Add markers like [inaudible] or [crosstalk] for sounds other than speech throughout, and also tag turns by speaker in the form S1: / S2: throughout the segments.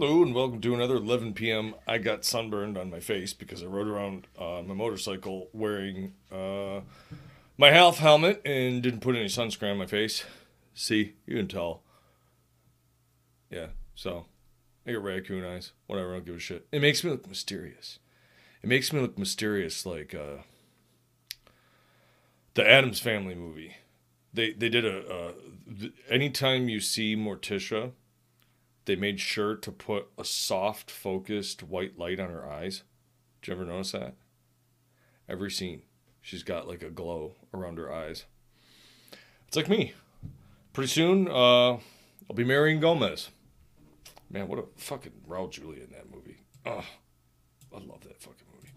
S1: Hello and welcome to another 11 p.m. I got sunburned on my face because I rode around on my motorcycle wearing uh, my half helmet and didn't put any sunscreen on my face. See, you can tell. Yeah, so I get raccoon eyes. Whatever, I don't give a shit. It makes me look mysterious. It makes me look mysterious like uh, the Addams Family movie. They they did a uh, anytime you see Morticia they made sure to put a soft, focused white light on her eyes. Did you ever notice that? Every scene, she's got like a glow around her eyes. It's like me. Pretty soon, uh, I'll be marrying Gomez. Man, what a fucking Raul Julia in that movie. Oh, I love that fucking movie.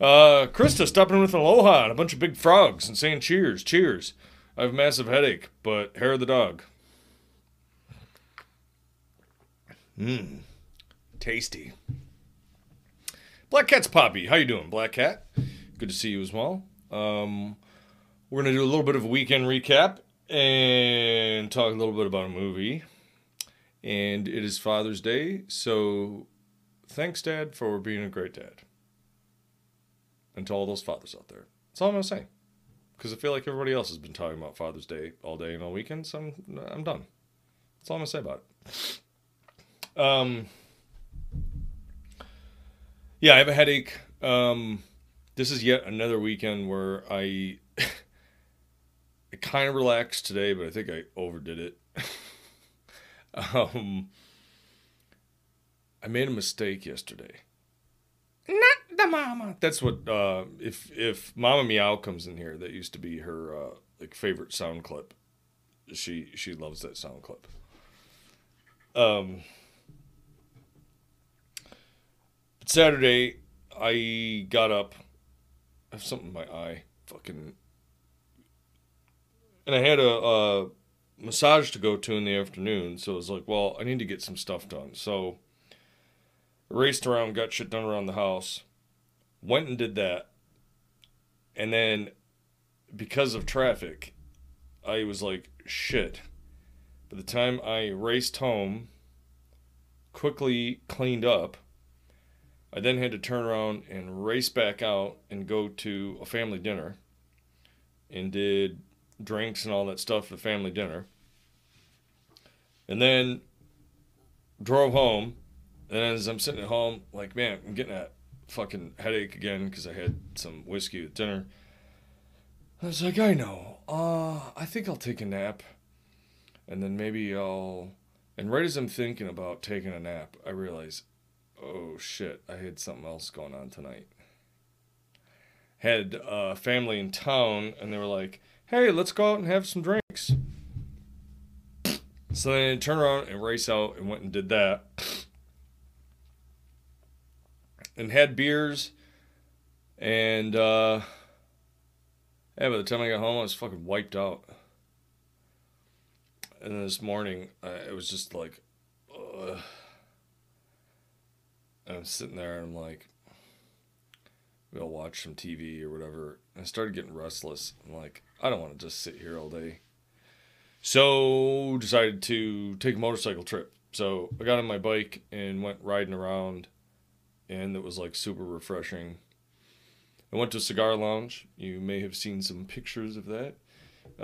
S1: Uh, Krista stopping with aloha and a bunch of big frogs and saying cheers, cheers. I have a massive headache, but hair of the dog. Mmm. Tasty. Black Cat's Poppy. How you doing, Black Cat? Good to see you as well. Um, we're to do a little bit of a weekend recap and talk a little bit about a movie. And it is Father's Day, so thanks, Dad, for being a great dad. And to all those fathers out there. That's all I'm to say. Because I feel like everybody else has been talking about Father's Day all day and all weekend, so I'm, I'm done. That's all I'm to say about it. Um, yeah, I have a headache. Um, this is yet another weekend where I, [laughs] I kind of relaxed today, but I think I overdid it. [laughs] um, I made a mistake yesterday. Not the mama. That's what uh, if if Mama Meow comes in here, that used to be her uh, like favorite sound clip. She she loves that sound clip. Um Saturday, I got up. I have something in my eye. Fucking. And I had a, a massage to go to in the afternoon, so it was like, well, I need to get some stuff done. So I raced around, got shit done around the house, went and did that. And then because of traffic, I was like, shit. By the time I raced home, quickly cleaned up, I then had to turn around and race back out and go to a family dinner and did drinks and all that stuff at family dinner. And then drove home. And as I'm sitting at home, like, man, I'm getting that fucking headache again because I had some whiskey at dinner. I was like, I know. Uh, I think I'll take a nap. And then maybe I'll. And right as I'm thinking about taking a nap, I realize oh shit, I had something else going on tonight. Had a family in town, and they were like, hey, let's go out and have some drinks. So then I turned around and race out and went and did that. And had beers. And, uh, yeah, by the time I got home, I was fucking wiped out. And then this morning, I, it was just like. I'm sitting there and I'm like, we'll watch some TV or whatever. And I started getting restless. I'm like, I don't want to just sit here all day. So decided to take a motorcycle trip. So I got on my bike and went riding around, and it was like super refreshing. I went to a cigar lounge. You may have seen some pictures of that.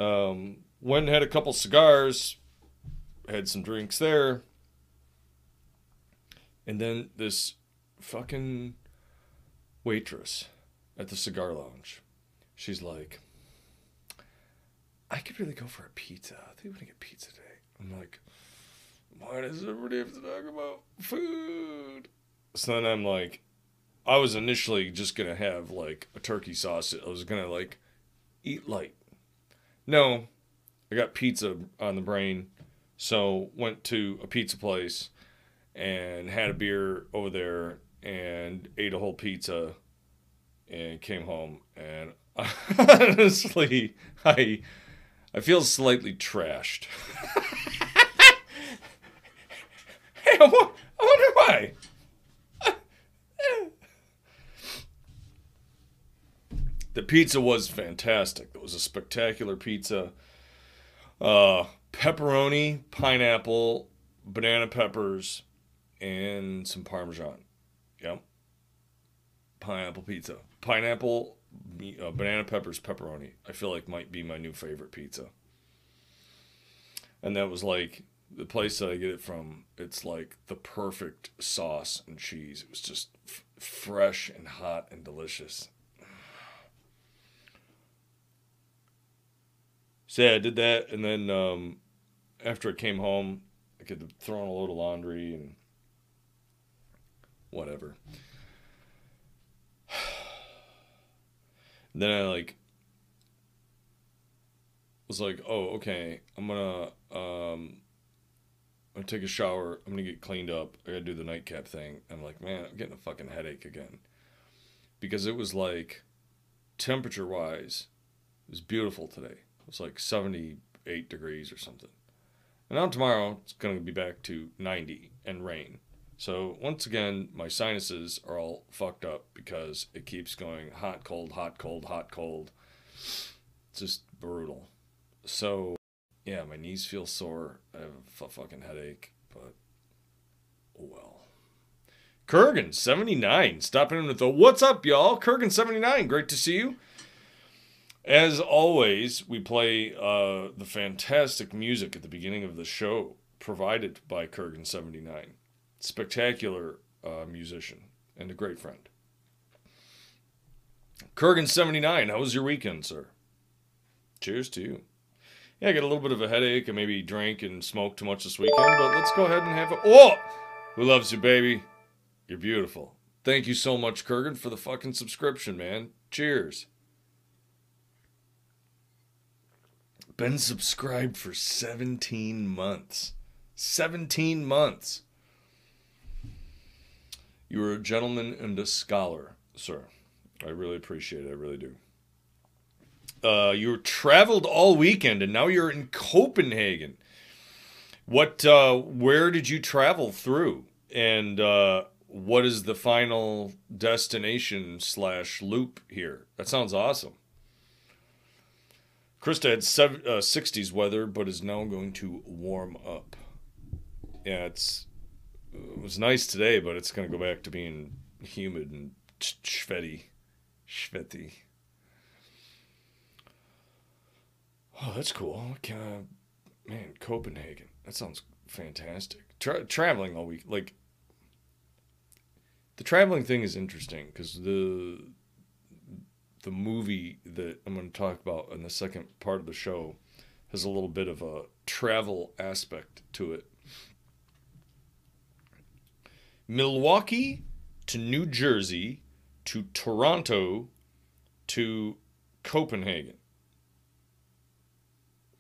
S1: Um, went had a couple cigars, had some drinks there, and then this fucking waitress at the cigar lounge, she's like, I could really go for a pizza. I think I'm gonna get pizza today. I'm like, why does everybody have to talk about food? So then I'm like, I was initially just gonna have like a turkey sausage. I was gonna like eat light. No, I got pizza on the brain, so went to a pizza place and had a beer over there and ate a whole pizza and came home and [laughs] honestly I I feel slightly trashed. [laughs] hey, I, wonder why. the pizza was fantastic. It was a spectacular pizza. Uh, pepperoni, pineapple, banana peppers, and some Parmesan. Yep. Pineapple pizza. Pineapple, uh, banana peppers, pepperoni. I feel like might be my new favorite pizza. And that was like the place that I get it from. It's like the perfect sauce and cheese. It was just f- fresh and hot and delicious. So yeah, I did that, and then um, after I came home, I could throw in a load of laundry and whatever. [sighs] then I like was like, oh, okay, I'm gonna um I'm gonna take a shower, I'm gonna get cleaned up, I gotta do the nightcap thing. I'm like, man, I'm getting a fucking headache again. Because it was like temperature wise, it was beautiful today. It was like seventy eight degrees or something. And now tomorrow it's gonna be back to ninety and rain. So once again, my sinuses are all fucked up because it keeps going hot, cold, hot, cold, hot, cold. It's just brutal. So, yeah, my knees feel sore. I have a fucking headache, but oh well. Kurgan, 79, stopping in with the What's up, y'all? Kurgan, 79, great to see you. As always, we play uh, the fantastic music at the beginning of the show provided by Kurgan, 79 spectacular uh, musician and a great friend. Kurgan79, how was your weekend, sir? Cheers to you. Yeah, I got a little bit of a headache and maybe drank and smoked too much this weekend, but let's go ahead and have a. Oh! Who loves you, baby? You're beautiful. Thank you so much, Kurgan, for the fucking subscription, man. Cheers. Been subscribed for 17 months. 17 months. You are a gentleman and a scholar, sir. I really appreciate it. I really do. Uh, you traveled all weekend and now you're in Copenhagen. What? Uh, where did you travel through? And uh, what is the final destination slash loop here? That sounds awesome. Krista had seven, uh, 60s weather, but is now going to warm up. Yeah, it's it was nice today, but it's going to go back to being humid and sweaty. Sweaty. Oh, that's cool. Can I, man, Copenhagen. That sounds fantastic. Tra- traveling all week, like the traveling thing is interesting because the the movie that I'm going to talk about in the second part of the show has a little bit of a travel aspect to it. Milwaukee to New Jersey to Toronto to Copenhagen.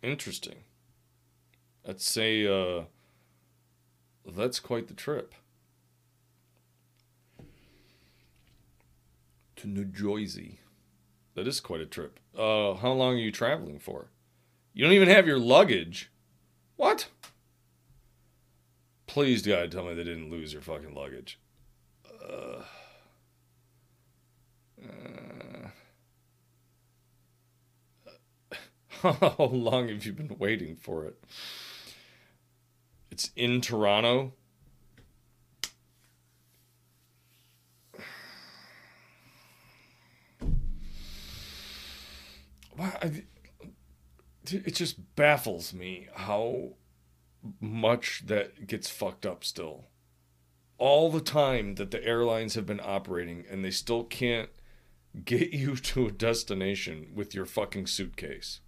S1: Interesting. I'd say uh, that's quite the trip. To New Jersey. That is quite a trip. Uh, how long are you traveling for? You don't even have your luggage. What? Please, God, tell me they didn't lose your fucking luggage. Uh, uh, [laughs] how long have you been waiting for it? It's in Toronto. It just baffles me how much that gets fucked up still. All the time that the airlines have been operating and they still can't get you [laughs] to a destination with your fucking suitcase.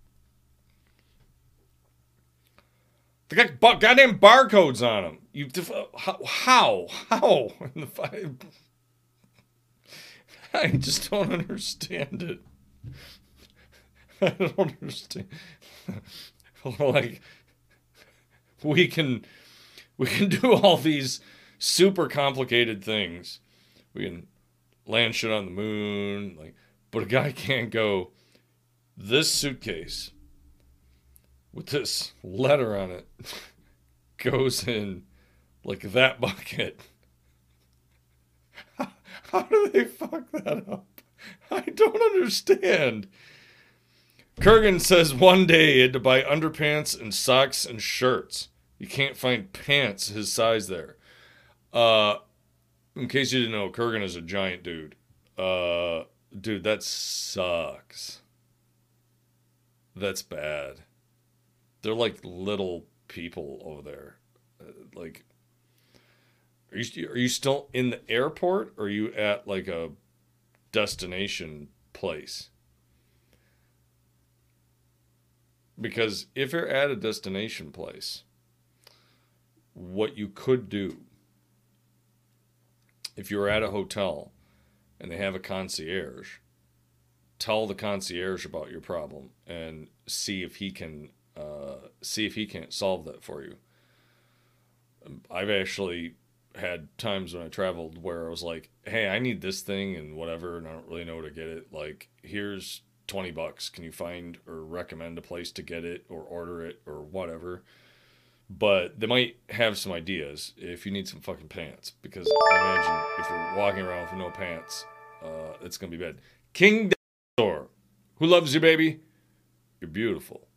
S1: They got goddamn barcodes on them. You uh, how how how [laughs] in the [laughs] I just don't understand it. I don't understand. like [laughs] we can we can do all these super complicated things. We can land shit on the moon, like but a guy can't go this suitcase with this letter on it [laughs] goes in like that bucket. [laughs] How do they fuck that up? I don't understand. Kurgan says one day he had to buy underpants and socks and shirts. You can't find pants his size there. Uh, in case you didn't know, Kurgan is a giant dude. Uh, dude, that sucks. That's bad. They're like little people over there. Uh, like, are you are you still in the airport? Or are you at like a destination place? Because if you're at a destination place, what you could do if you're at a hotel and they have a concierge, tell the concierge about your problem and see if he can uh, see if he can't solve that for you. I've actually had times when I traveled where I was like, "Hey, I need this thing and whatever, and I don't really know where to get it. Like, here's 20 bucks. Can you find or recommend a place to get it or order it or whatever? But they might have some ideas if you need some fucking pants because I imagine if you're walking around with no pants, uh, it's going to be bad. King Dinosaur, who loves you, baby? You're beautiful.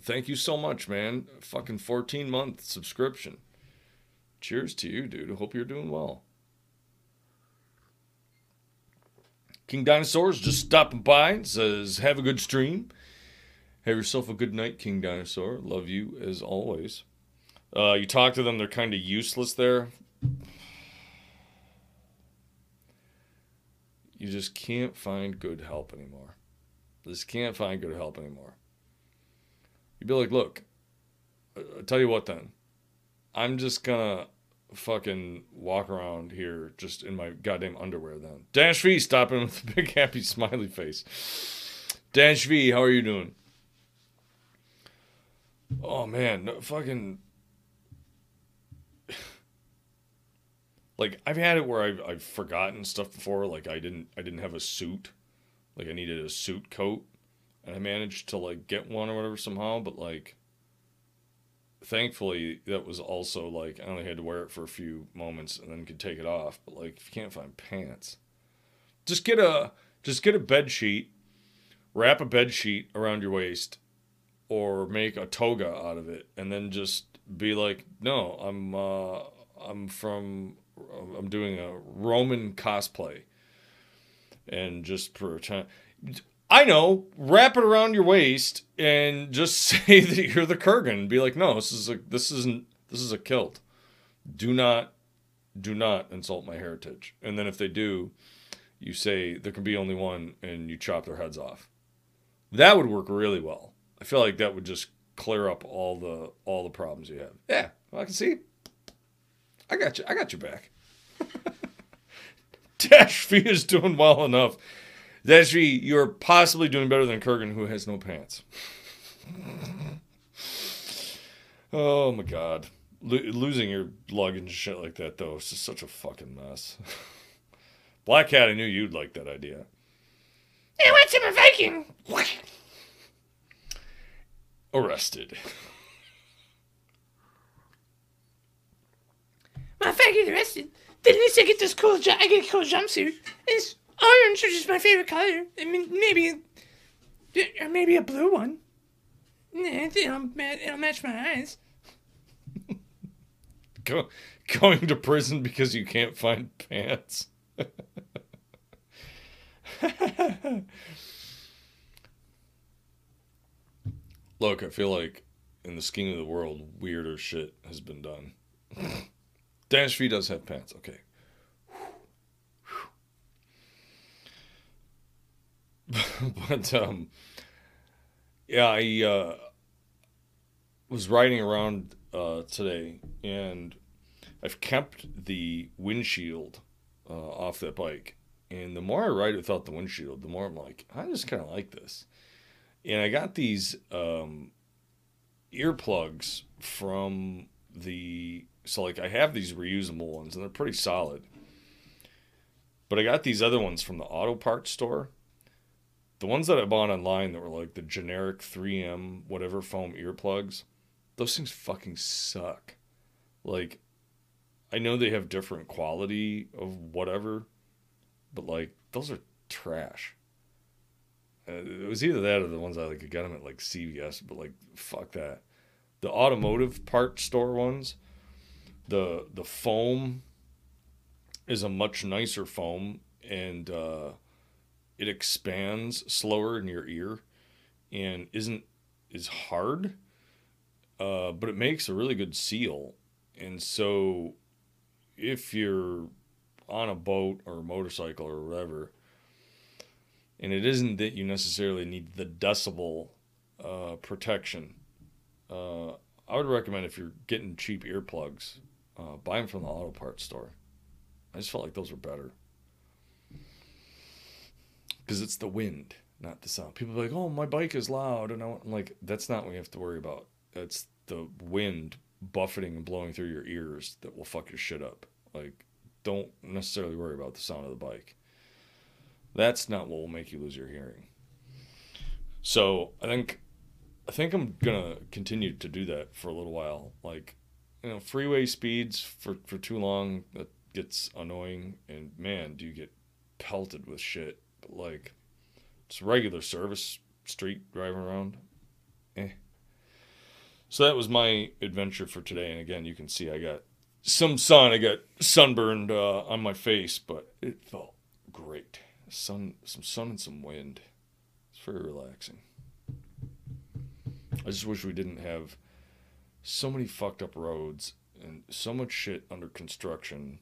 S1: Thank you so much, man. Fucking 14 month subscription. Cheers to you, dude. Hope you're doing well. King Dinosaurs just stopping by and says, Have a good stream. Have yourself a good night, King Dinosaur. Love you as always. Uh, you talk to them, they're kind of useless there. You just can't find good help anymore. Just can't find good help anymore. You'd be like, look, I'll tell you what then. I'm just gonna fucking walk around here just in my goddamn underwear then. Dash V stopping with a big happy smiley face. Dash V, how are you doing? Oh man, no, fucking. like I've had it where I've I've forgotten stuff before. Like I didn't I didn't have a suit, like I needed a suit coat, and I managed to like get one or whatever somehow. But like, thankfully that was also like I only had to wear it for a few moments and then could take it off. But like if you can't find pants, just get a just get a bed sheet, wrap a bed sheet around your waist, or make a toga out of it, and then just be like, no, I'm uh, I'm from I'm doing a Roman cosplay, and just pretend. I know, wrap it around your waist and just [laughs] say that you're the Kurgan. Be like, no, this is a this isn't this is a kilt. Do not do not insult my heritage. And then if they do, you say there can be only one and you chop their heads off. That would work really well. I feel like that would just clear up all the all the problems you have. Yeah, well, I can see. I got you. I got your back. [laughs] Dash V is doing well enough. V, you're possibly doing better than Kurgan, who has no pants. oh my god. Lo- losing your luggage and shit like that, though, is just such a fucking mess. [laughs] Black Cat, I knew you'd like that idea.
S2: I want some Viking.
S1: Arrested.
S2: My get arrested, then at least I get this cool. Ju- I get a cool jumpsuit. It's orange, which is my favorite color. I mean, maybe, or maybe a blue one. Yeah, it'll, it'll match my eyes. [laughs]
S1: Go, going to prison because you can't find pants. [laughs] Look, I feel like in the scheme of the world, weirder shit has been done. [laughs] Dash V does have pants. Okay. [laughs] but um yeah, I uh was riding around uh today and I've kept the windshield uh, off that bike. And the more I ride without the windshield, the more I'm like, I just kind of like this. And I got these um, earplugs from the. So, like, I have these reusable ones, and they're pretty solid. But I got these other ones from the auto parts store. The ones that I bought online that were like the generic 3M, whatever foam earplugs, those things fucking suck. Like, I know they have different quality of whatever, but like those are trash. Uh, it was either that or the ones I like got them at like CVS, but like fuck that. The automotive part store ones, the the foam is a much nicer foam and uh, it expands slower in your ear and isn't is hard uh, but it makes a really good seal and so if you're on a boat or a motorcycle or whatever and it isn't that you necessarily need the decibel uh, protection uh, i would recommend if you're getting cheap earplugs uh, buy them from the auto parts store I just felt like those were better. Because it's the wind, not the sound. People like, oh, my bike is loud. And I'm like, that's not what you have to worry about. It's the wind buffeting and blowing through your ears that will fuck your shit up. Like, don't necessarily worry about the sound of the bike. That's not what will make you lose your hearing. So I think I think I'm gonna continue to do that for a little while. Like, you know, freeway speeds for, for too long, that gets annoying and man do you get pelted with shit but like it's regular service street driving around eh. So that was my adventure for today and again you can see i got some sun i got sunburned uh, on my face but it felt great. Sun some sun and some wind. It's very relaxing. I just wish we didn't have so many fucked up roads and so much shit under construction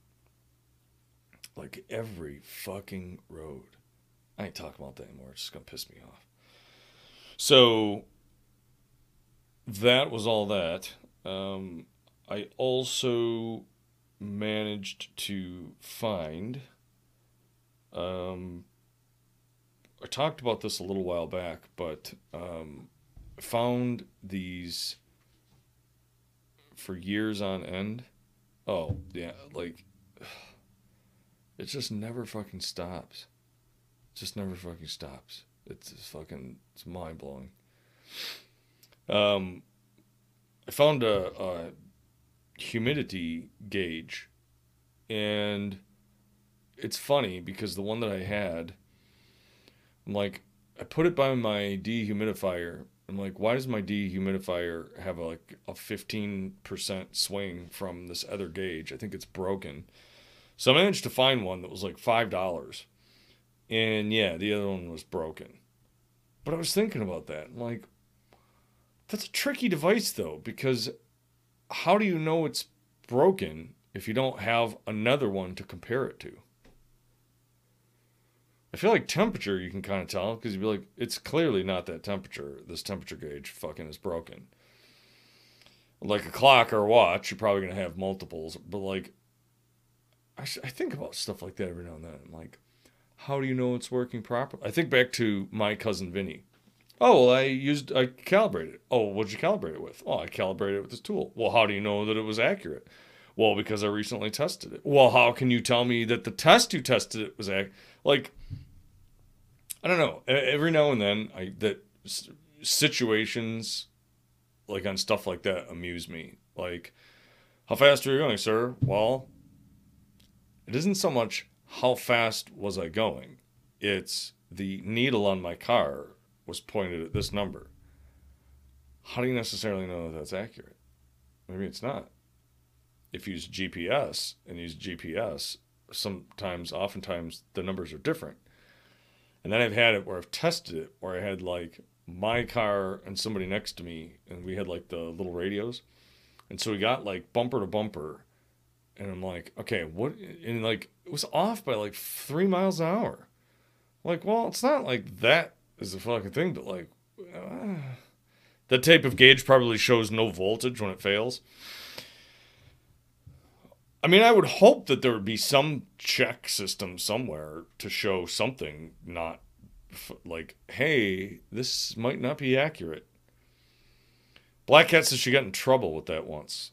S1: like every fucking road. I ain't talking about that anymore. It's just gonna piss me off. So that was all that. Um, I also managed to find. Um, I talked about this a little while back, but um, found these for years on end. Oh yeah, like [sighs] it just never fucking stops. Just never fucking stops. It's just fucking it's mind blowing. Um, I found a, a humidity gauge, and it's funny because the one that I had, I'm like, I put it by my dehumidifier. I'm like, why does my dehumidifier have a, like a 15% swing from this other gauge? I think it's broken. So I managed to find one that was like five dollars, and yeah, the other one was broken. But I was thinking about that. I'm like, that's a tricky device though, because how do you know it's broken if you don't have another one to compare it to? I feel like temperature you can kind of tell because you'd be like, it's clearly not that temperature. This temperature gauge fucking is broken. Like a clock or a watch, you're probably gonna have multiples, but like I, I think about stuff like that every now and then. I'm like, how do you know it's working properly? I think back to my cousin Vinny. Oh, well, I used, I calibrated. Oh, what'd you calibrate it with? Oh, I calibrated it with this tool. Well, how do you know that it was accurate? Well, because I recently tested it. Well, how can you tell me that the test you tested it was accurate? Like, I don't know. Every now and then, I that situations like on stuff like that amuse me. Like, how fast are you going, sir? Well, it isn't so much how fast was I going, it's the needle on my car was pointed at this number. How do you necessarily know that that's accurate? Maybe it's not. If you use GPS and use GPS, sometimes, oftentimes, the numbers are different. And then I've had it where I've tested it, where I had like my car and somebody next to me, and we had like the little radios. And so we got like bumper to bumper and I'm like, okay, what? And like, it was off by like three miles an hour. like, well, it's not like that is a fucking thing, but like, [sighs] uh, that type of gauge probably shows no voltage when it fails. I mean, I would hope that there would be some check system somewhere to show something not like, hey, this might not be accurate. Black Cat says she got in trouble with that once.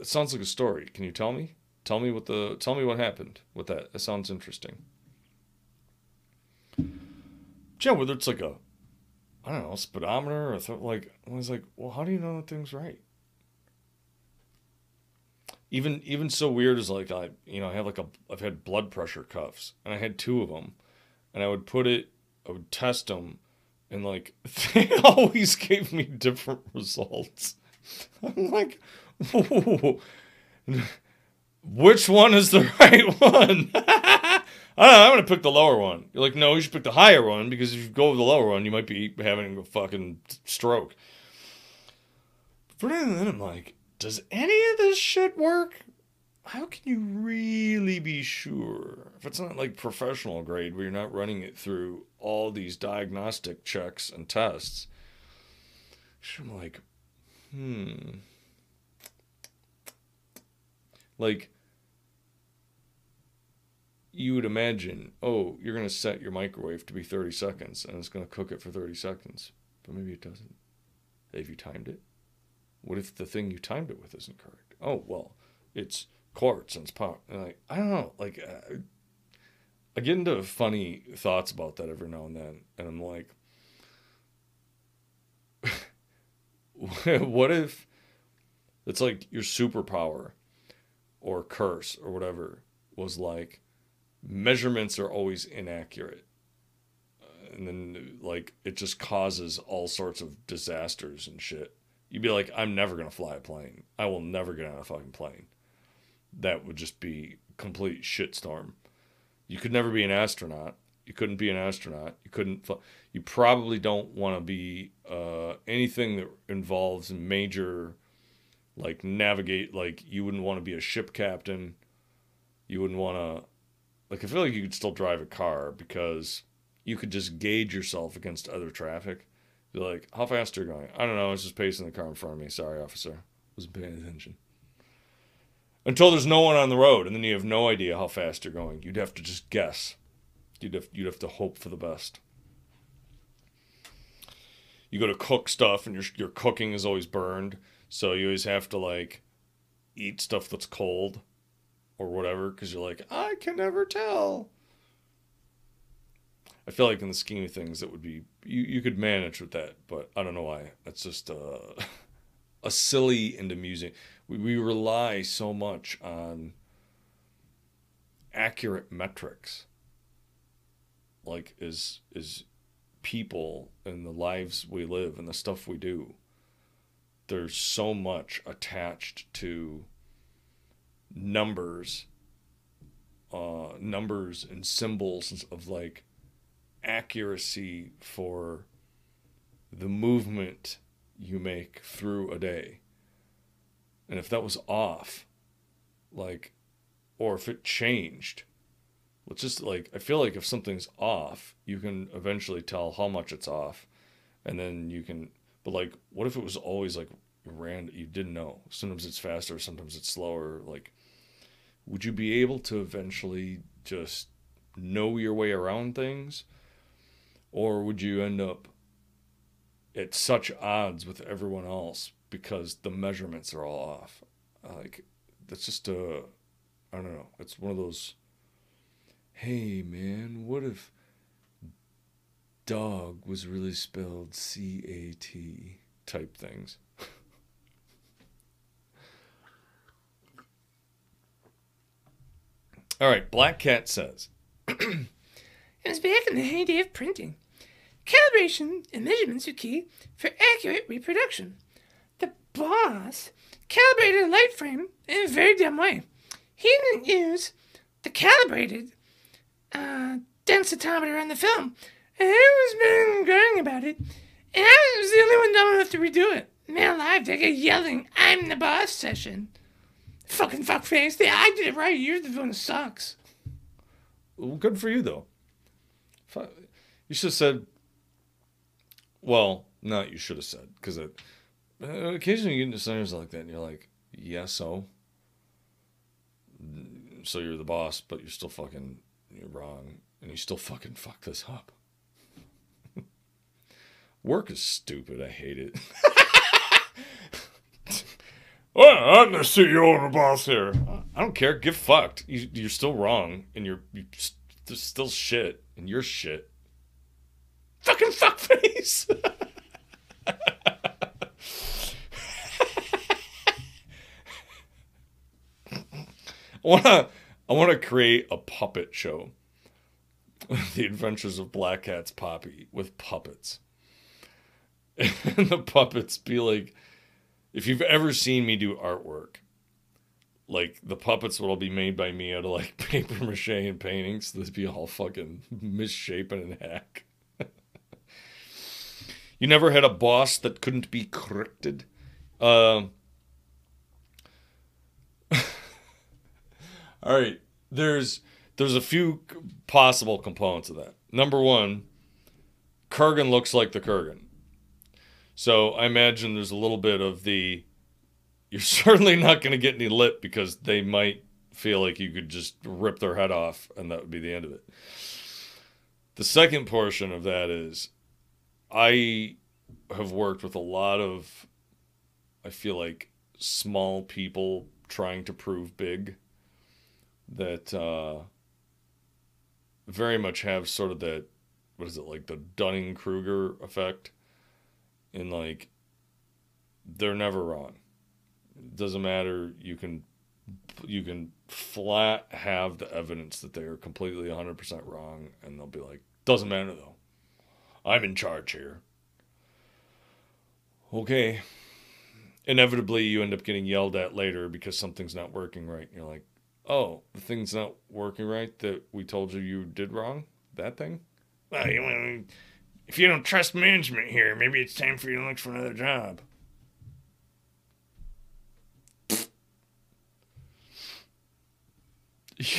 S1: It sounds like a story. Can you tell me? Tell me what the tell me what happened with that. It sounds interesting. Yeah, whether it's like a I don't know, speedometer or th- like I was like, well, how do you know that thing's right? Even even so weird as like I you know I have like a I've had blood pressure cuffs and I had two of them, and I would put it I would test them, and like [laughs] they [laughs] always gave me different results. [laughs] I'm like, which one is the [laughs] right one? [laughs] I I'm gonna pick the lower one. You're like, no, you should pick the higher one because if you go with the lower one, you might be having a fucking stroke. But then I'm like, does any of this shit work? How can you really be sure if it's not like professional grade where you're not running it through all these diagnostic checks and tests? I'm like, hmm. Like, you would imagine, oh, you're going to set your microwave to be 30 seconds and it's going to cook it for 30 seconds. But maybe it doesn't. Have you timed it? What if the thing you timed it with isn't correct? Oh, well, it's quartz and it's pop. And like, I don't know. Like, uh, I get into funny thoughts about that every now and then. And I'm like, [laughs] what if it's like your superpower or curse or whatever was like measurements are always inaccurate. And then like it just causes all sorts of disasters and shit. You'd be like i'm never to fly a plane. I will never get on a fucking plane. That would just be complete shitstorm. You could never be an astronaut. You couldn't be an astronaut. You couldn't fly. you probably don't want to be uh, anything that involves major like navigate like you wouldn't want to be a ship captain. You wouldn't want to like i feel like you could still drive a car because you could just gauge yourself against other traffic. Be like how fast are you going? I don't know i just pacing the car in front of me. Sorry officer wasn't paying attention. Until there's no one on the road and then you have no idea how fast you're going. You'd have to just guess. You'd have, you'd have to hope for the best you go to cook stuff and your, your cooking is always burned so you always have to like eat stuff that's cold or whatever because you're like, I can never tell. I feel like in the scheme of things, it would be you, you could manage with that, but I don't know why. That's just uh, [laughs] a silly and amusing. We, we rely so much on accurate metrics, like is is people and the lives we live and the stuff we do there's so much attached to numbers uh, numbers and symbols of like accuracy for the movement you make through a day. And if that was off like or if it changed let's just like i feel like if something's off you can eventually tell how much it's off and then you can but like, what if it was always like random? You didn't know. Sometimes it's faster, sometimes it's slower. Like, would you be able to eventually just know your way around things, or would you end up at such odds with everyone else because the measurements are all off? Like, that's just a, I don't know. It's one of those. Hey man, what if dog was really spelled C A T type things. [laughs] All right, Black Cat says. [clears throat]
S2: it was back in the heyday of printing. Calibration and measurements are key for accurate reproduction. The boss calibrated a light frame in a very dumb way. He didn't use the calibrated uh, densitometer on the film and was been going about it, and I was the only one dumb enough to redo it. Man alive, they get yelling, I'm the boss session. Fucking fuckface. Yeah, I did it right. You're the one who sucks.
S1: Well, good for you, though. You should have said, well, not you should have said, because uh, occasionally you get into scenarios like that, and you're like, yeah, so? So you're the boss, but you're still fucking, you're wrong, and you still fucking fuck this up. [laughs] Work is stupid. I hate it. [laughs] well, I'm the CEO and the boss here. I don't care. Get fucked. You, are still wrong, and you're, you're still shit, and you're shit. Fucking fuckface. I [laughs] wanna, I wanna create a puppet show. [laughs] the Adventures of Black Cat's Poppy with puppets. [laughs] and the puppets be like if you've ever seen me do artwork like the puppets will be made by me out of like [laughs] paper mache and paintings. They'd be all fucking misshapen and hack. you never had a boss that couldn't be corrected. Um. all right, there's there's a few possible components of that. Number one, Kurgan looks like the Kurgan. So I imagine there's a little bit of the you're [laughs] certainly not going to get any lip because they might feel like you could just rip their head off and that would be the end of it. The second portion of that is I have worked with a lot of I feel like small people trying to prove big that uh very much have sort of that what is it like the Dunning Kruger effect in like they're never wrong. Doesn't matter you can you can flat have the evidence that they are completely 100% wrong and they'll be like doesn't matter though. I'm in charge here. Okay. Inevitably you end up getting yelled at later because something's not working right. You're like oh the thing's not working right that we told you you did wrong that thing
S2: well you know, if you don't trust management here maybe it's time for you to look for another job [laughs]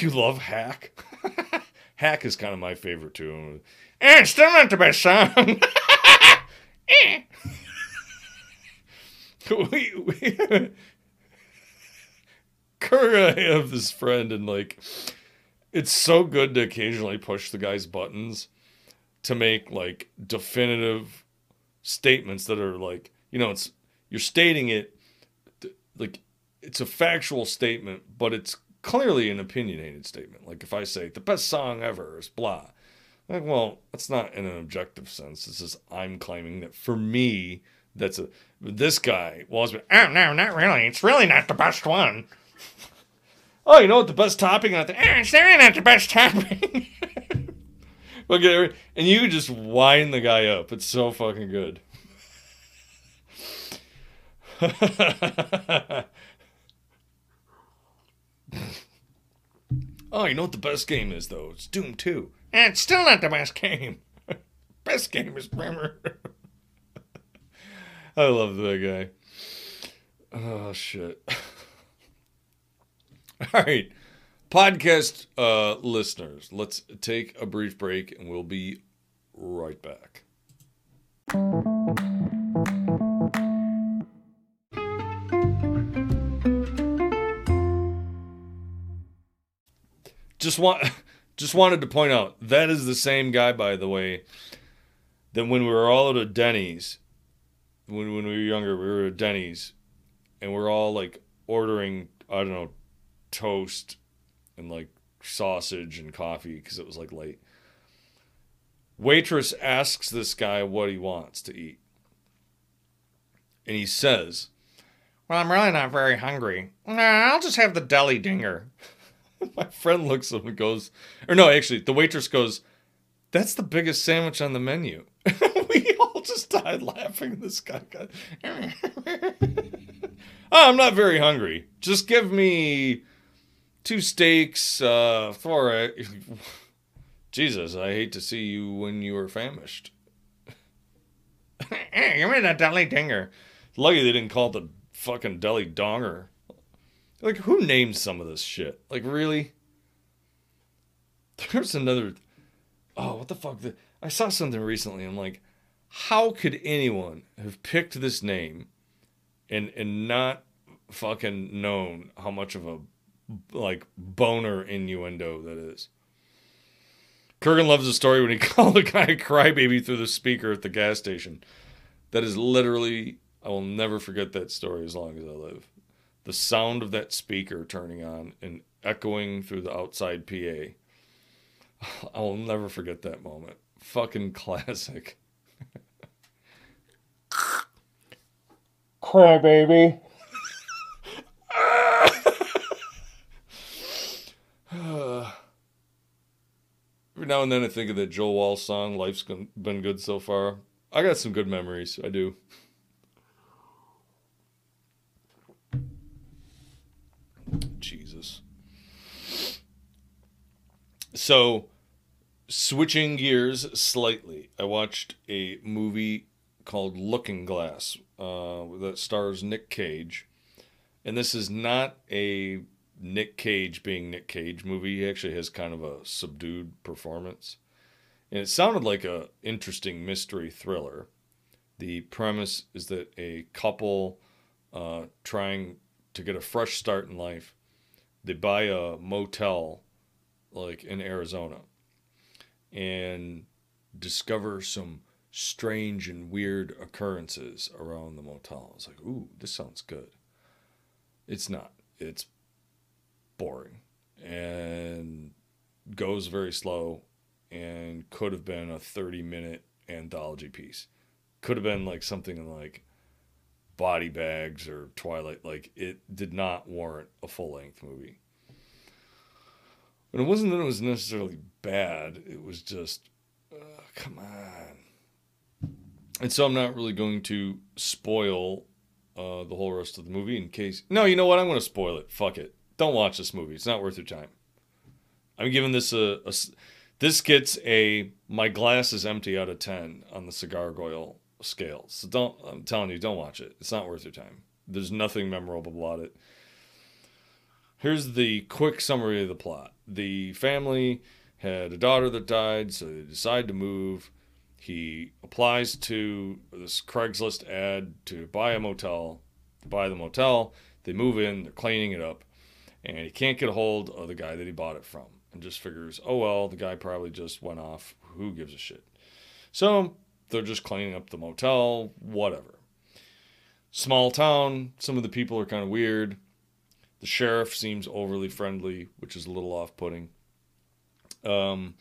S1: You love Hack? [laughs] Hack is kind of my favorite too. Eh, and still not the best song. [laughs] Eh. we, we Kurt, I have this friend, and like, it's so good to occasionally push the guy's buttons to make like definitive statements that are like, you know, it's you're stating it like it's a factual statement, but it's clearly an opinionated statement. Like if I say the best song ever is blah, like well, that's not in an objective sense. It's just I'm claiming that for me, that's a this guy was oh no, not really. It's really not the best one. [laughs] oh, you know what the best topping on the oh, eh, it's really not the best topping. [laughs] okay, and you just wind the guy up. It's so fucking good. [laughs] oh, you know what the best game is though? It's Doom 2. And it's still not the best game. best game is Primer. I love that guy. Oh shit. All right. Podcast uh, listeners, let's take a brief break and we'll be right back. just want [laughs] just wanted to point out that is the same guy by the way that when we were all at a Denny's when when we were younger we were at Denny's and we're all like ordering I don't know toast and like sausage and coffee because it was like late waitress asks this guy what he wants to eat and he says well i'm really not very hungry nah, i'll just have the deli dinger [laughs] My friend looks at him and goes, or no, actually, the waitress goes, That's the biggest sandwich on the menu. [laughs] we all just died laughing. This guy got, [laughs] oh, I'm not very hungry. Just give me two steaks, uh, four. [laughs] Jesus, I hate to see you when you are famished. [laughs] give me that deli dinger. Lucky they didn't call it the fucking deli donger. Like, who names some of this shit? Like, really? [laughs] There's another. Oh, what the fuck? I saw something recently. I'm like, how could anyone have picked this name and and not fucking known how much of a like boner innuendo that is? Kurgan loves the story when he [laughs] called a guy a crybaby through the speaker at the gas station. That is literally, I will never forget that story as long as I live the sound of that speaker turning on and echoing through the outside PA. [sighs] I will never forget that moment. Fucking classic.
S2: Cry, baby.
S1: Every now and then I think of that Joe Walsh song, Life's Been Good So Far. I got some good memories. I do. Jesus. So, switching gears slightly, I watched a movie called Looking Glass uh, that stars Nick Cage. And this is not a Nick Cage being Nick Cage movie. He actually has kind of a subdued performance. And it sounded like a interesting mystery thriller. The premise is that a couple uh, trying to get a fresh start in life, they buy a motel like in Arizona and discover some strange and weird occurrences around the motel. It's like, ooh, this sounds good. It's not. It's boring and goes very slow and could have been a 30 minute anthology piece. Could have been like something like Body Bags or Twilight. Like it did not warrant a full length movie. And it wasn't that it was necessarily bad, it was just, uh, come on. And so I'm not really going to spoil uh, the whole rest of the movie in case. No, you know what? I'm going to spoil it. Fuck it. Don't watch this movie. It's not worth your time. I'm giving this a, a this gets a my glass is empty out of 10 on the cigar goyle scale. So don't I'm telling you don't watch it. It's not worth your time. There's nothing memorable about it. Here's the quick summary of the plot. The family had a daughter that died, so they decide to move. He applies to this Craigslist ad to buy a motel. To buy the motel, they move in, they're cleaning it up, and he can't get a hold of the guy that he bought it from and just figures, oh well, the guy probably just went off. Who gives a shit? So they're just cleaning up the motel, whatever. Small town, some of the people are kind of weird. The sheriff seems overly friendly, which is a little off putting. Um,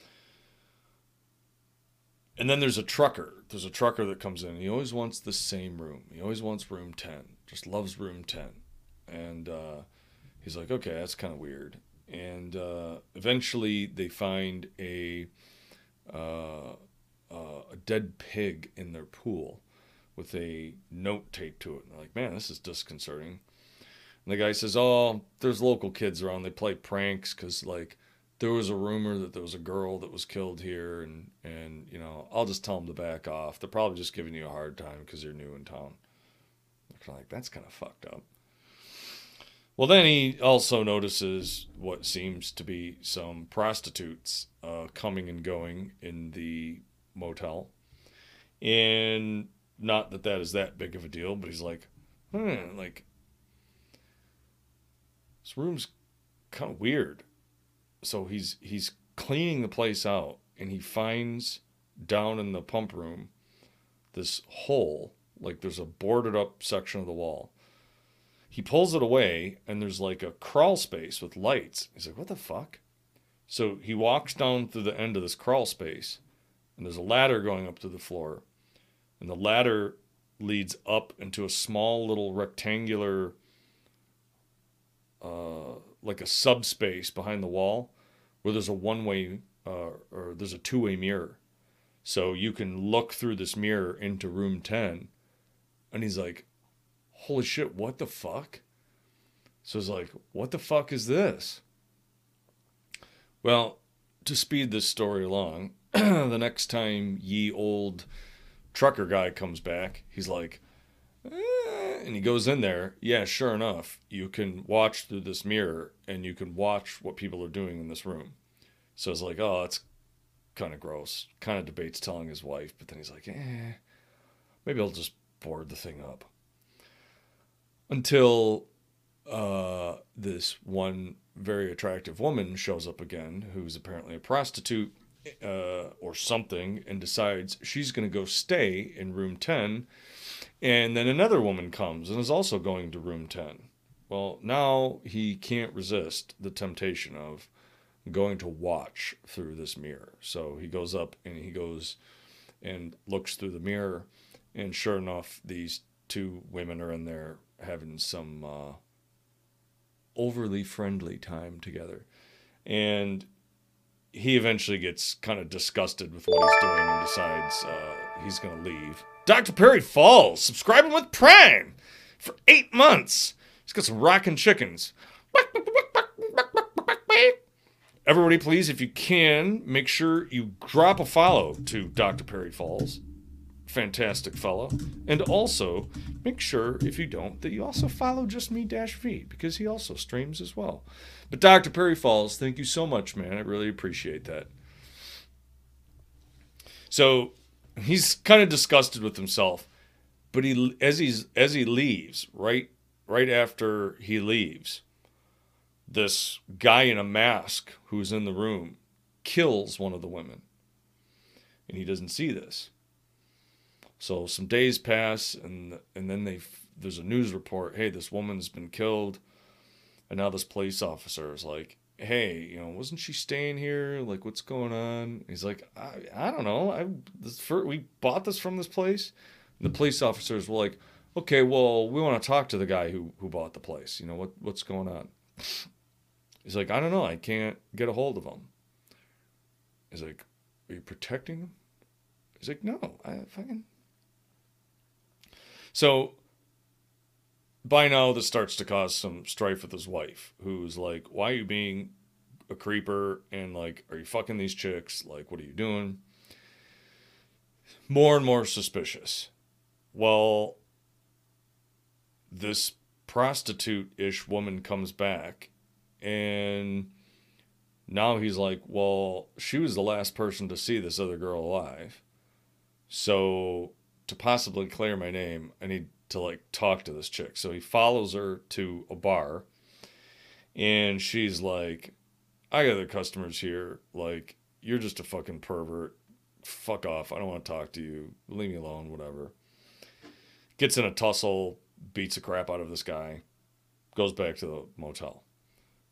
S1: and then there's a trucker. There's a trucker that comes in. He always wants the same room. He always wants room 10. Just loves room 10. And uh, he's like, okay, that's kind of weird. And uh, eventually they find a, uh, uh, a dead pig in their pool with a note taped to it. And they're like, man, this is disconcerting. And the guy says, oh, there's local kids around. They play pranks because, like, there was a rumor that there was a girl that was killed here, and and you know, I'll just tell them to back off. They're probably just giving you a hard time because you're new in town. Kind of like that's kind of fucked up. Well, then he also notices what seems to be some prostitutes uh, coming and going in the motel, and not that that is that big of a deal, but he's like, hmm, like this room's kind of weird. So he's he's cleaning the place out and he finds down in the pump room this hole like there's a boarded up section of the wall he pulls it away and there's like a crawl space with lights he's like what the fuck so he walks down through the end of this crawl space and there's a ladder going up to the floor and the ladder leads up into a small little rectangular uh, like a subspace behind the wall where there's a one way uh, or there's a two way mirror. So you can look through this mirror into room 10. And he's like, holy shit, what the fuck? So it's like, what the fuck is this? Well, to speed this story along, [clears throat] the next time ye old trucker guy comes back, he's like, eh, and he goes in there. Yeah, sure enough, you can watch through this mirror and you can watch what people are doing in this room. So it's like, oh, that's kind of gross. Kind of debates telling his wife, but then he's like, eh, maybe I'll just board the thing up. Until uh, this one very attractive woman shows up again, who's apparently a prostitute uh, or something, and decides she's going to go stay in room 10. And then another woman comes and is also going to room 10. Well, now he can't resist the temptation of going to watch through this mirror. So he goes up and he goes and looks through the mirror, and sure enough, these two women are in there having some uh, overly friendly time together. And he eventually gets kind of disgusted with what he's doing and decides uh, he's going to leave. Dr. Perry Falls, subscribing with Prime for eight months. He's got some rockin' chickens. Everybody, please, if you can, make sure you drop a follow to Dr. Perry Falls. Fantastic fellow. And also, make sure, if you don't, that you also follow Just Me Dash V, because he also streams as well. But Dr. Perry Falls, thank you so much, man. I really appreciate that. So he's kind of disgusted with himself, but he as he's as he leaves, right right after he leaves, this guy in a mask who's in the room kills one of the women. And he doesn't see this. So some days pass and and then they there's a news report, hey, this woman's been killed. And now this police officer is like, hey, you know, wasn't she staying here? Like, what's going on? He's like, I, I don't know. I this we bought this from this place. And the police officers were like, okay, well, we want to talk to the guy who who bought the place. You know, what what's going on? He's like, I don't know. I can't get a hold of him. He's like, are you protecting him? He's like, no, I fucking. So by now this starts to cause some strife with his wife, who's like, "Why are you being a creeper?" And like, "Are you fucking these chicks? Like, what are you doing?" More and more suspicious. Well, this prostitute-ish woman comes back, and now he's like, "Well, she was the last person to see this other girl alive, so." To possibly clear my name, I need to like talk to this chick. So he follows her to a bar and she's like, I got other customers here. Like, you're just a fucking pervert. Fuck off. I don't want to talk to you. Leave me alone, whatever. Gets in a tussle, beats the crap out of this guy, goes back to the motel.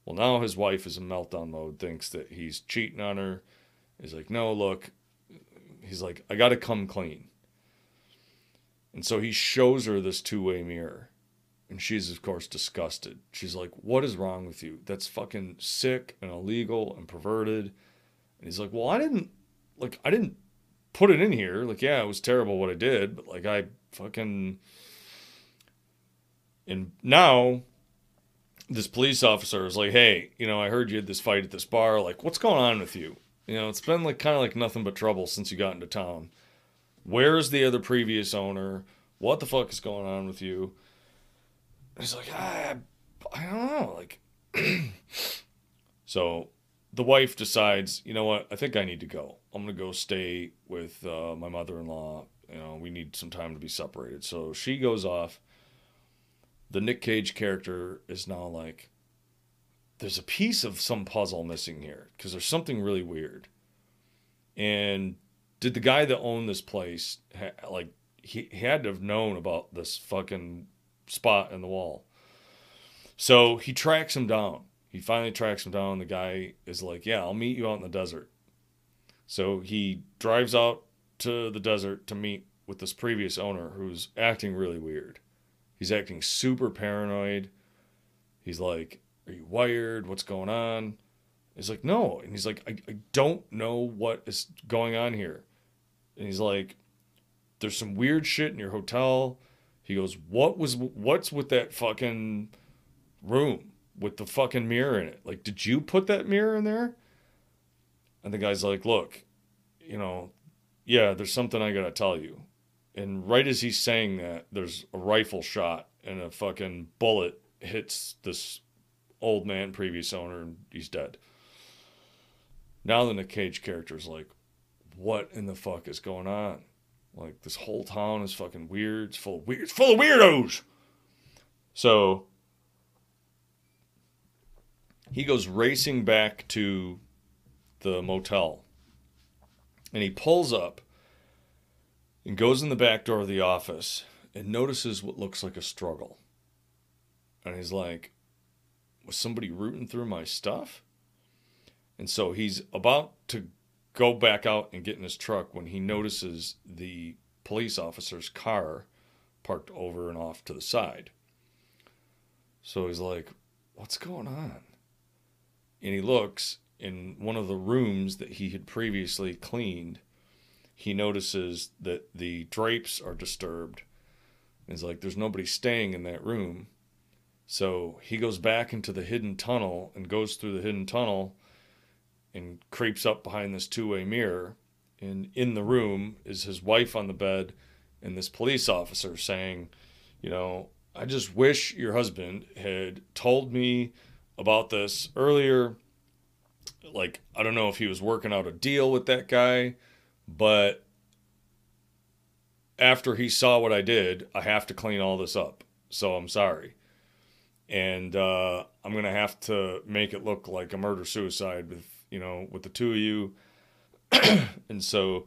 S1: Well, now his wife is in meltdown mode, thinks that he's cheating on her. He's like, no, look. He's like, I got to come clean. And so he shows her this two way mirror. And she's, of course, disgusted. She's like, What is wrong with you? That's fucking sick and illegal and perverted. And he's like, Well, I didn't, like, I didn't put it in here. Like, yeah, it was terrible what I did, but, like, I fucking. And now this police officer is like, Hey, you know, I heard you had this fight at this bar. Like, what's going on with you? You know, it's been like kind of like nothing but trouble since you got into town. Where's the other previous owner? What the fuck is going on with you? And he's like, I, I don't know. Like, [clears throat] so the wife decides, you know what? I think I need to go. I'm gonna go stay with uh, my mother-in-law. You know, we need some time to be separated. So she goes off. The Nick Cage character is now like, there's a piece of some puzzle missing here because there's something really weird. And did the guy that owned this place like he, he had to have known about this fucking spot in the wall. So he tracks him down. He finally tracks him down. The guy is like yeah i'll meet you out in the desert. So he drives out to the desert to meet with this previous owner who's acting really weird. He's acting super paranoid. He's like are you wired? What's going on? He's like, no. And he's like, I, I don't know what is going on here. And he's like, there's some weird shit in your hotel. He goes, what was, what's with that fucking room with the fucking mirror in it? Like, did you put that mirror in there? And the guy's like, look, you know, yeah, there's something I gotta tell you. And right as he's saying that, there's a rifle shot and a fucking bullet hits this old man, previous owner, and he's dead. Now then, the Cage character's like, what in the fuck is going on? Like this whole town is fucking weird. It's full of weird. It's full of weirdos. So he goes racing back to the motel, and he pulls up and goes in the back door of the office and notices what looks like a struggle. And he's like, "Was somebody rooting through my stuff?" And so he's about to go back out and get in his truck when he notices the police officer's car parked over and off to the side. So he's like, What's going on? And he looks in one of the rooms that he had previously cleaned. He notices that the drapes are disturbed. He's like, There's nobody staying in that room. So he goes back into the hidden tunnel and goes through the hidden tunnel and creeps up behind this two way mirror. And in the room is his wife on the bed and this police officer saying, You know, I just wish your husband had told me about this earlier. Like, I don't know if he was working out a deal with that guy, but after he saw what I did, I have to clean all this up. So I'm sorry. And uh, I'm going to have to make it look like a murder suicide with, you know, with the two of you. [clears throat] and so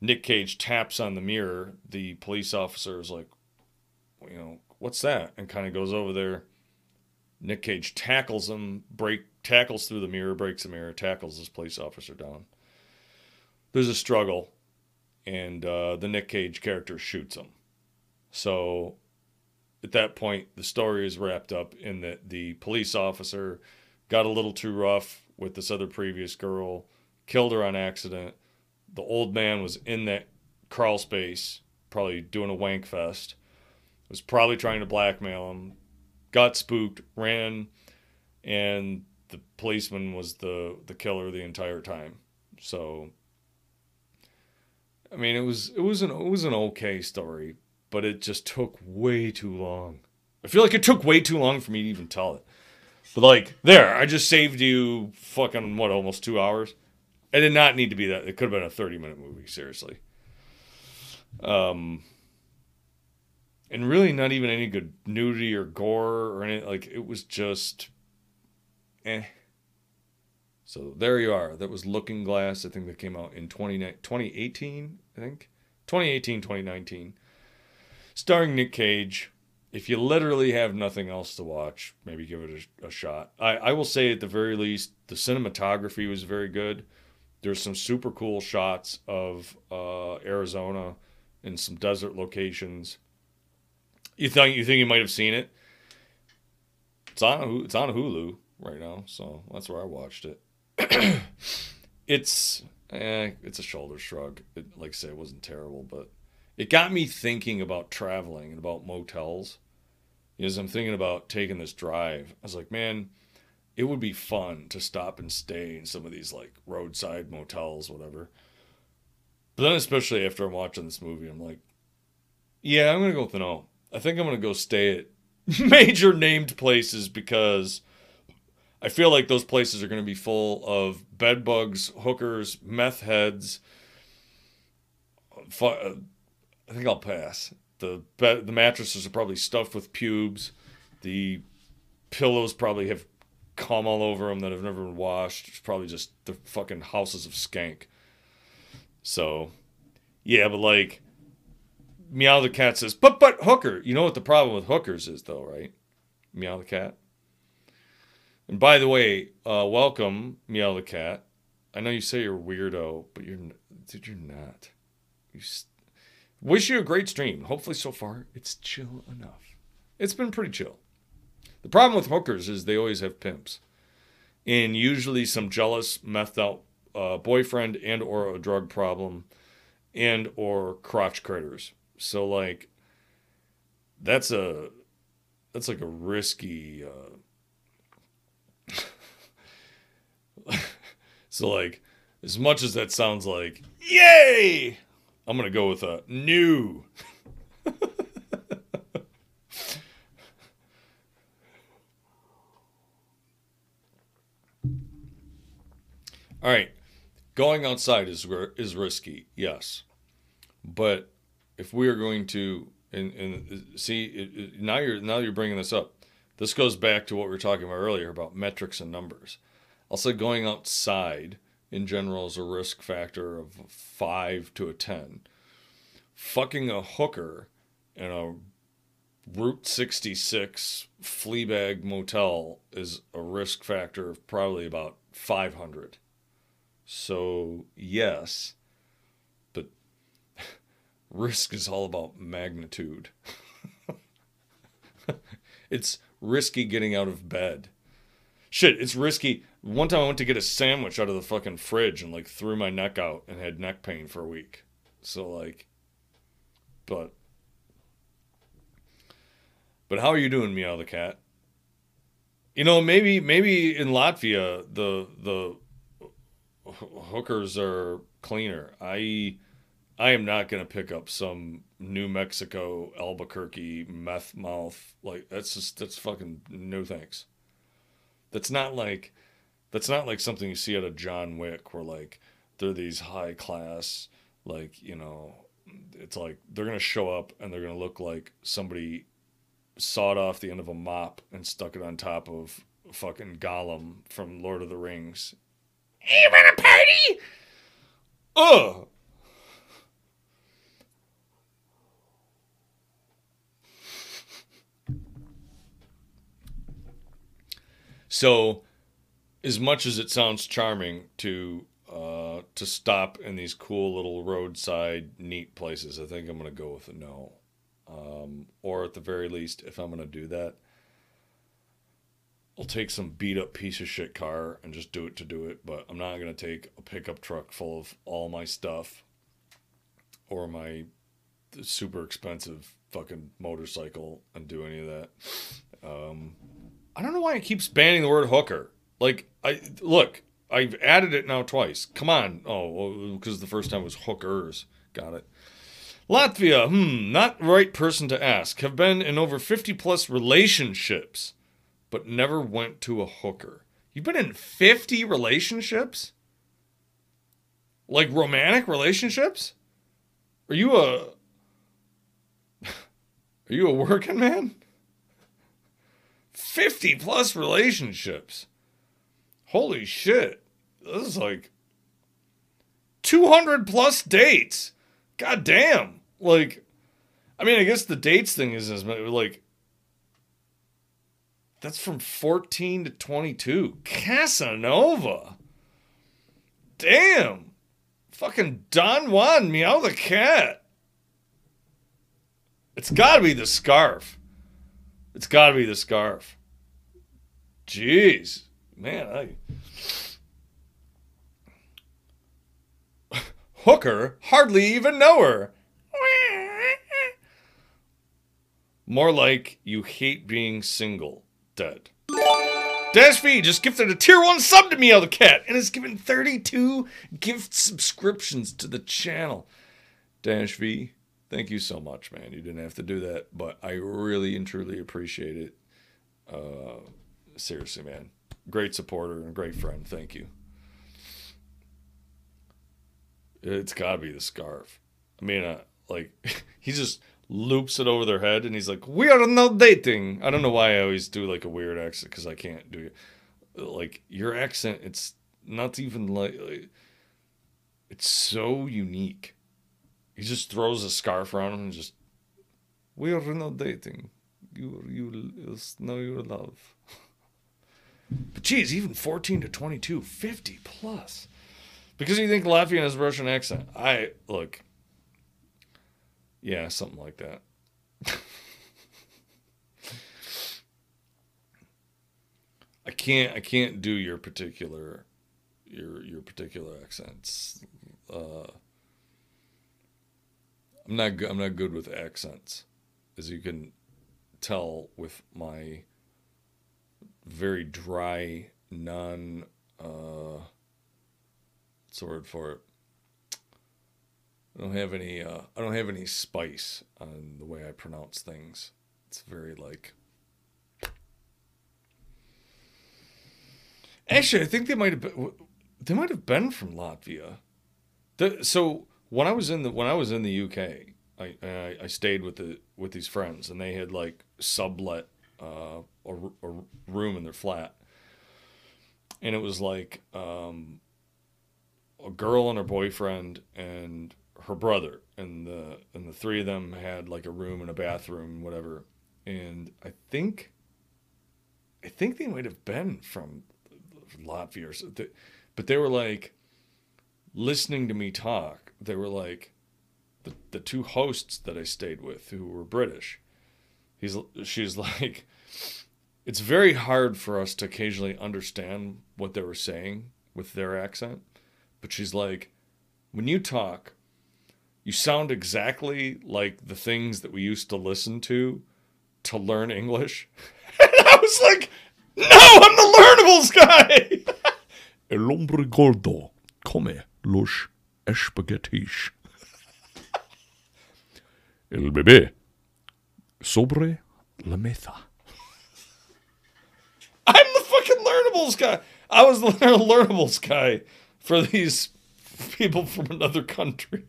S1: Nick Cage taps on the mirror. The police officer is like, you know, what's that? And kind of goes over there. Nick Cage tackles him, break tackles through the mirror, breaks the mirror, tackles this police officer down. There's a struggle, and uh, the Nick Cage character shoots him. So at that point, the story is wrapped up in that the police officer got a little too rough with this other previous girl, killed her on accident. The old man was in that crawl space, probably doing a wank fest, was probably trying to blackmail him, got spooked, ran, and the policeman was the, the killer the entire time. So I mean, it was it was an it was an okay story, but it just took way too long. I feel like it took way too long for me to even tell it. But like, there, I just saved you fucking what almost two hours. It did not need to be that. It could have been a thirty minute movie, seriously. Um, and really not even any good nudity or gore or anything. Like it was just, eh. So there you are. That was Looking Glass. I think that came out in 20, 2018, I think. 2018, 2019. Starring Nick Cage. If you literally have nothing else to watch, maybe give it a, a shot. I, I will say at the very least, the cinematography was very good. There's some super cool shots of uh, Arizona and some desert locations. You think you think you might have seen it? It's on it's on Hulu right now, so that's where I watched it. [clears throat] it's eh, it's a shoulder shrug. It, like I say, it wasn't terrible, but it got me thinking about traveling and about motels. As I'm thinking about taking this drive, I was like, man, it would be fun to stop and stay in some of these like roadside motels, whatever. But then, especially after I'm watching this movie, I'm like, yeah, I'm gonna go with no. I think I'm gonna go stay at [laughs] major named places because I feel like those places are going to be full of bed bugs, hookers, meth heads. Uh, I think I'll pass. The the mattresses are probably stuffed with pubes. The pillows probably have cum all over them that have never been washed. It's probably just the fucking houses of skank. So, yeah, but like, Meow the cat says, but but hooker. You know what the problem with hookers is, though, right? Meow the cat. And by the way, uh, welcome, Meow the Cat. I know you say you're weirdo, but you're, dude, you're not. You wish you a great stream. Hopefully, so far, it's chill enough. It's been pretty chill. The problem with hookers is they always have pimps, and usually some jealous, methed out uh, boyfriend and or a drug problem, and or crotch critters. So like, that's a that's like a risky. Uh, [laughs] so like, as much as that sounds like yay, I'm gonna go with a new. [laughs] All right, going outside is is risky, yes, but if we are going to and, and see now you're now you're bringing this up, this goes back to what we were talking about earlier about metrics and numbers. I'll say going outside in general is a risk factor of five to a 10. Fucking a hooker in a Route 66 Fleabag motel is a risk factor of probably about 500. So, yes, but [laughs] risk is all about magnitude. [laughs] it's risky getting out of bed. Shit, it's risky. One time I went to get a sandwich out of the fucking fridge and like threw my neck out and had neck pain for a week. So like but but how are you doing, Meow the cat? You know, maybe maybe in Latvia the the hookers are cleaner. I I am not to pick up some New Mexico Albuquerque meth mouth like that's just that's fucking no thanks. That's not like that's not like something you see out of John Wick where like they're these high class like, you know, it's like they're to show up and they're to look like somebody sawed off the end of a mop and stuck it on top of fucking Gollum from Lord of the Rings.
S2: Hey, You want a party?
S1: Ugh. So, as much as it sounds charming to uh, to stop in these cool little roadside neat places, I think I'm gonna go with a no. Um, or at the very least, if I'm gonna do that, I'll take some beat up piece of shit car and just do it to do it. But I'm not gonna take a pickup truck full of all my stuff or my super expensive fucking motorcycle and do any of that. Um, I don't know why it keeps banning the word hooker. Like I look, I've added it now twice. Come on. Oh, because the first time was hookers. Got it. Latvia, hmm, not right person to ask. Have been in over 50 plus relationships, but never went to a hooker. You've been in 50 relationships? Like romantic relationships? Are you a [laughs] Are you a working man? 50 plus relationships. Holy shit. This is like 200 plus dates. God damn. Like, I mean, I guess the dates thing is as like, that's from 14 to 22. Casanova. Damn. Fucking Don Juan, meow the cat. It's gotta be the scarf. It's gotta be the scarf. Jeez. Man, I. [laughs] Hooker hardly even know her. More like you hate being single. Dead. Dash V just gifted a tier 1 sub to Meow the Cat and has given 32 gift subscriptions to the channel. Dash V, thank you so much, man. You didn't have to do that, but I really and truly appreciate it. Uh, seriously, man. Great supporter and great friend. Thank you. It's got to be the scarf. I mean, uh, like, [laughs] he just loops it over their head and he's like, We are not dating. I don't know why I always do like a weird accent because I can't do it. Like, your accent, it's not even like, like, it's so unique. He just throws a scarf around him and just, We are not dating. You, you know your love. But geez, even 14 to 22, 50 plus. Because you think Latvian has a Russian accent. I look. Yeah, something like that. [laughs] I can't I can't do your particular your your particular accents. Uh, I'm not I'm not good with accents, as you can tell with my very dry, non. Uh, what's the word for it? I don't have any. Uh, I don't have any spice on the way I pronounce things. It's very like. Actually, I think they might have been. They might have been from Latvia. The, so when I was in the when I was in the UK, I, I I stayed with the with these friends, and they had like sublet uh, a, a room in their flat, and it was like um, a girl and her boyfriend and her brother, and the and the three of them had like a room and a bathroom, whatever. And I think, I think they might have been from Latvia or something, but they were like listening to me talk. They were like the the two hosts that I stayed with who were British. He's she's [laughs] like it's very hard for us to occasionally understand what they were saying with their accent. But she's like, when you talk, you sound exactly like the things that we used to listen to to learn English. [laughs] and I was like, No, I'm the learnables guy. [laughs]
S3: El hombre gordo come los espaguetis. [laughs] El bebé sobre la mesa.
S1: I'm the fucking learnables guy. I was the [laughs] learnables guy for these people from another country.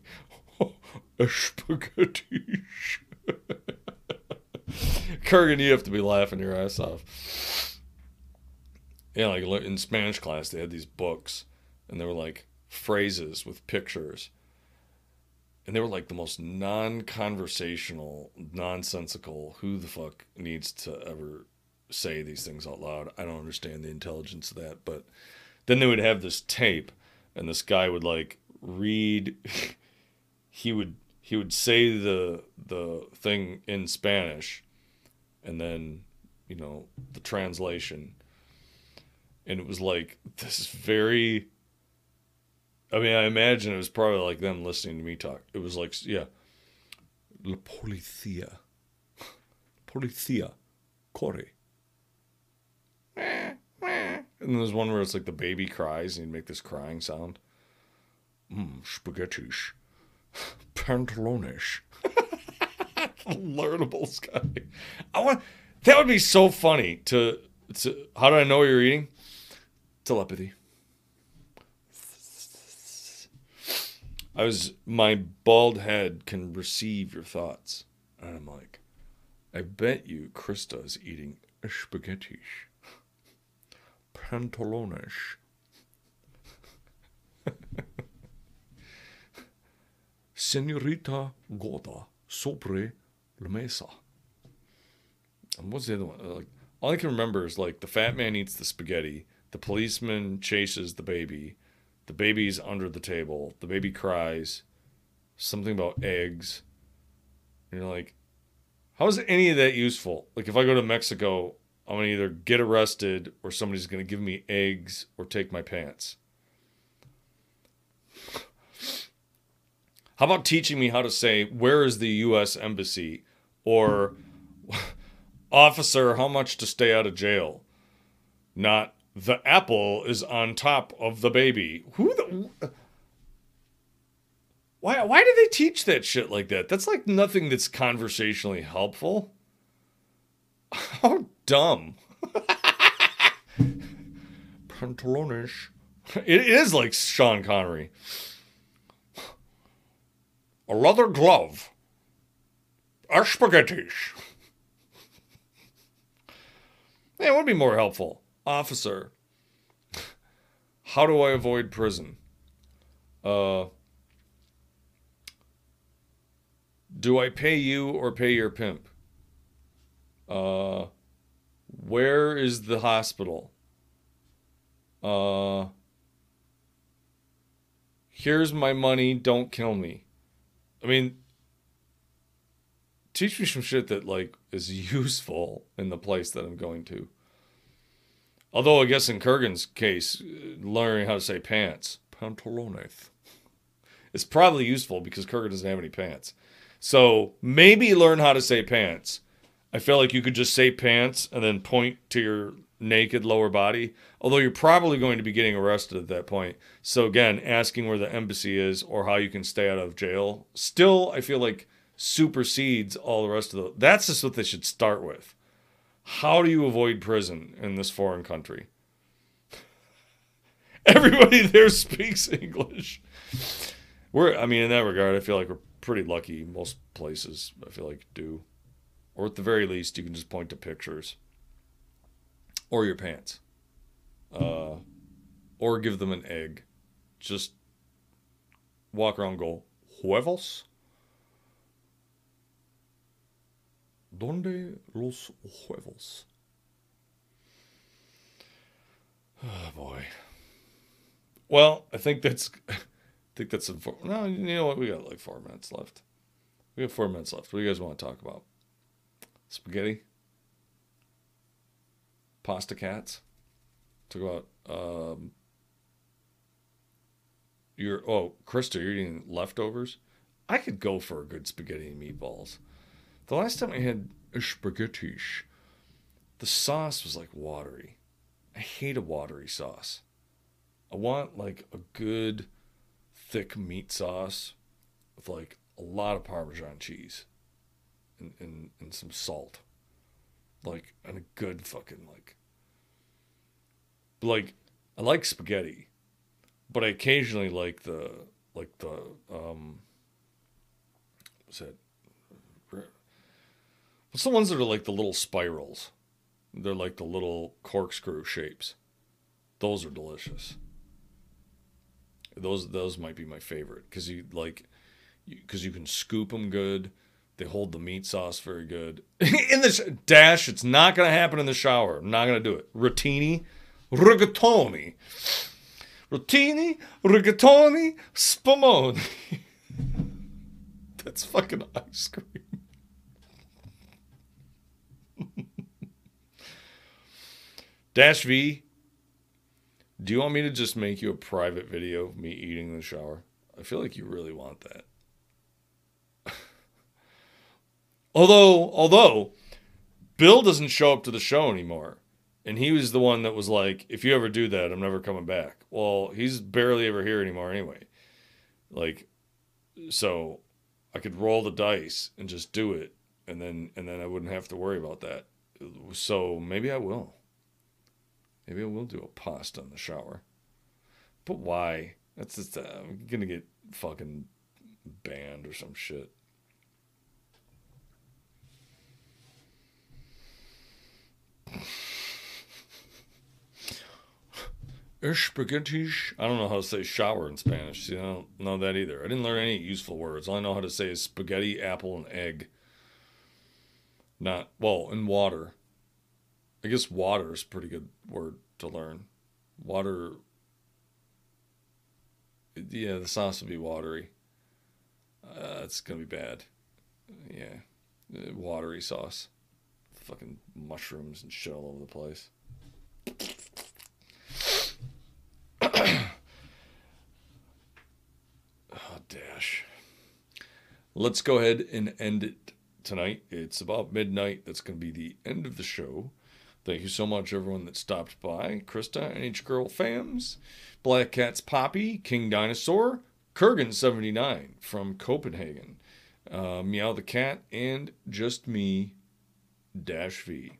S1: A Spaghetti. [laughs] Kurgan, you have to be laughing your ass off. Yeah, like in Spanish class, they had these books, and they were like phrases with pictures. And they were like the most non conversational, nonsensical. Who the fuck needs to ever say these things out loud? I don't understand the intelligence of that. But then they would have this tape, and this guy would like read. [laughs] he would he would say the the thing in Spanish, and then you know the translation, and it was like this very. I mean, I imagine it was probably like them listening to me talk. It was like, yeah, la policía, [laughs] policía, corre. And there's one where it's like the baby cries and you make this crying sound. Mmm, spaghettis. [laughs] Pantalones. [laughs] Learnables guy. I want that would be so funny to, to how do I know what you're eating? Telepathy. I was my bald head can receive your thoughts. And I'm like, I bet you Krista is eating spaghetti. Pantalones. Senorita Gorda sobre la mesa. And what's the other one? Like, all I can remember is like the fat man eats the spaghetti, the policeman chases the baby, the baby's under the table, the baby cries, something about eggs. And you're like, how is any of that useful? Like, if I go to Mexico, I'm gonna either get arrested or somebody's gonna give me eggs or take my pants. How about teaching me how to say, where is the U.S. Embassy? Or, [laughs] officer, how much to stay out of jail? Not, the apple is on top of the baby. Who the. Why, why do they teach that shit like that? That's like nothing that's conversationally helpful. [laughs] How dumb. Pantalones. It is like Sean Connery a leather glove, a spaghetti. Man, what would be more helpful? Officer, how do I avoid prison? Uh, do I pay you or pay your pimp? Uh, where is the hospital? Uh, here's my money, don't kill me. I mean, teach me some shit that like is [laughs] useful in the place that I'm going to. Although I guess in Kurgan's case, learning how to say pants, pantalones, is probably useful because Kurgan doesn't have any pants. So maybe learn how to say pants. I feel like you could just say pants and then point to your naked lower body, although you're probably going to be getting arrested at that point. So again, asking where the embassy is or how you can stay out of jail still I feel like supersedes all the rest of the that's just what they should start with. How do you avoid prison in this foreign country? [laughs] Everybody there speaks [laughs] English. We're I mean in that regard I feel like we're pretty lucky most places I feel like do. Or at the very least you can just point to pictures or your pants. Uh, or give them an egg. Just walk around go, huevos? ¿Dónde los huevos? Oh boy. Well, I think that's [laughs] I think that's four, no, you know what? We got like four minutes left. We have four minutes left. What do you guys want to talk about? Spaghetti? pasta cats. Talk about um, your oh, Krista, you're eating leftovers. I could go for a good spaghetti and meatballs. The last time I had spaghetti, the sauce was like watery. I hate a watery sauce. I want like a good thick meat sauce with like a lot of Parmesan cheese and, and, and some salt. Like, and a good fucking, like, like, I like spaghetti, but I occasionally like the, like the, um, what's that? What's the ones that are like the little spirals? They're like the little corkscrew shapes. Those are delicious. Those those might be my favorite because you like, because you can scoop them good. They hold the meat sauce very good. [laughs] in the sh- dash, it's not gonna happen in the shower. I'm not gonna do it. Rotini, rigatoni, rotini, rigatoni, spumoni. [laughs] That's fucking ice cream. [laughs] Dash V, do you want me to just make you a private video of me eating in the shower? I feel like you really want that. Although, although Bill doesn't show up to the show anymore. And he was the one that was like, if you ever do that, I'm never coming back. Well, he's barely ever here anymore anyway. Like, so I could roll the dice and just do it. And then, and then I wouldn't have to worry about that. So maybe I will. Maybe I will do a pasta in the shower. But why? That's just, uh, I'm gonna get fucking banned or some shit. Spaghetti. I don't know how to say shower in Spanish. See, I don't know that either. I didn't learn any useful words. All I know how to say is spaghetti, apple, and egg. Not, well, and water. I guess water is a pretty good word to learn. Water. Yeah, the sauce will be watery. Uh, it's to be bad. Yeah. Uh, watery sauce. Fucking mushrooms and shit all over the place. oh, [coughs] dash. Let's go ahead and end it tonight. It's about midnight. That's going to be the end of the show. Thank you so much, everyone that stopped by. Krista, NH Girl Fams, Black Cat's Poppy, King Dinosaur, Kurgan79 from Copenhagen, uh, Meow the Cat, and just me, V,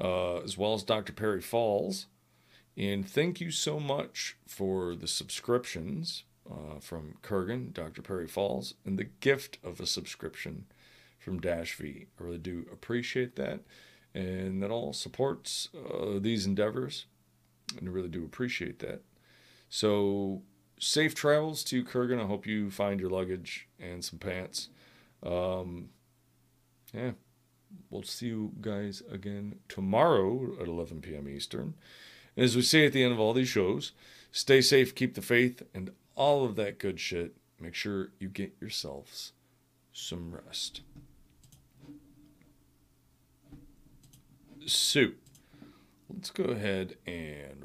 S1: uh, as well as Dr. Perry Falls. And thank you so much for the subscriptions uh, from Kurgan, Dr. Perry Falls, and the gift of a subscription from Dash V. I really do appreciate that and that all supports uh, these endeavors. And I really do appreciate that. So, safe travels to Kurgan. I hope you find your luggage and some pants. Um, yeah, we'll see you guys again tomorrow at 11 p.m. Eastern. And as we say at the end of all these shows, stay safe, keep the faith, and all of that good shit. Make sure you get yourselves some rest. So, let's go ahead and.